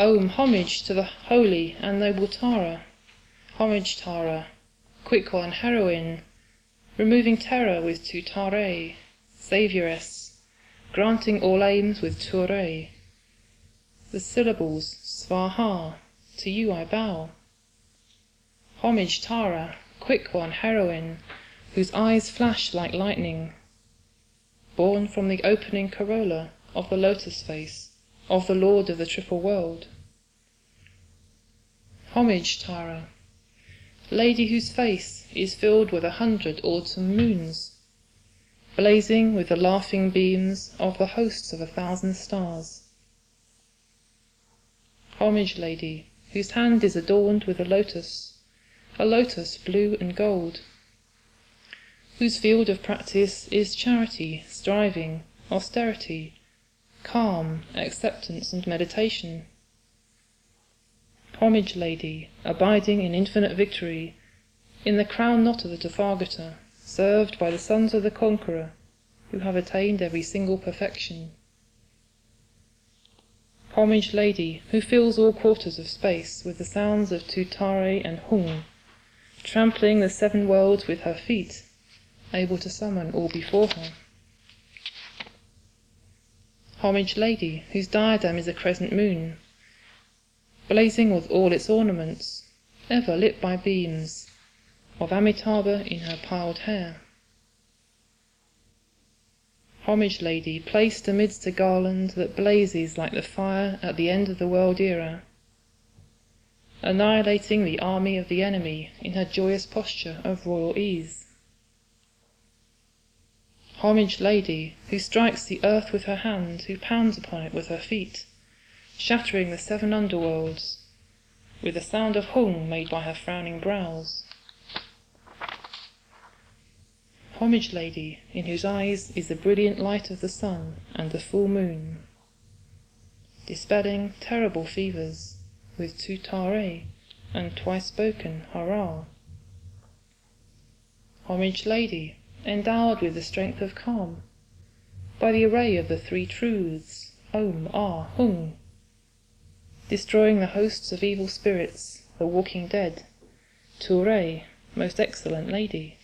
Om, homage to the holy and noble Tara. Homage Tara, quick one, heroine, removing terror with Tare, Saviouress, granting all aims with Ture. The syllables Svaha, to you I bow. Homage Tara, quick one, heroine, whose eyes flash like lightning, born from the opening corolla of the lotus face of the Lord of the Triple World. Homage Tara, lady whose face is filled with a hundred autumn moons, blazing with the laughing beams of the hosts of a thousand stars. Homage lady, whose hand is adorned with a lotus, a lotus blue and gold, whose field of practice is charity, striving, austerity, calm, acceptance and meditation. Homage lady, abiding in infinite victory, in the crown knot of the Tathagata, served by the sons of the conqueror, who have attained every single perfection. Homage lady, who fills all quarters of space with the sounds of Tutare and Hung, trampling the seven worlds with her feet, able to summon all before her. Homage lady, whose diadem is a crescent moon, blazing with all its ornaments, ever lit by beams of Amitabha in her piled hair. Homage lady, placed amidst a garland that blazes like the fire at the end of the world era, annihilating the army of the enemy in her joyous posture of royal ease. Homage lady, who strikes the earth with her hand, who pounds upon it with her feet, shattering the seven underworlds, with the sound of Hung made by her frowning brows. Homage lady, in whose eyes is the brilliant light of the sun and the full moon, dispelling terrible fevers with Tutare and twice spoken Hara. Homage lady, endowed with the strength of calm, by the array of the three truths, Om, Ah, Hung, destroying the hosts of evil spirits, the walking dead, Ture, most excellent lady.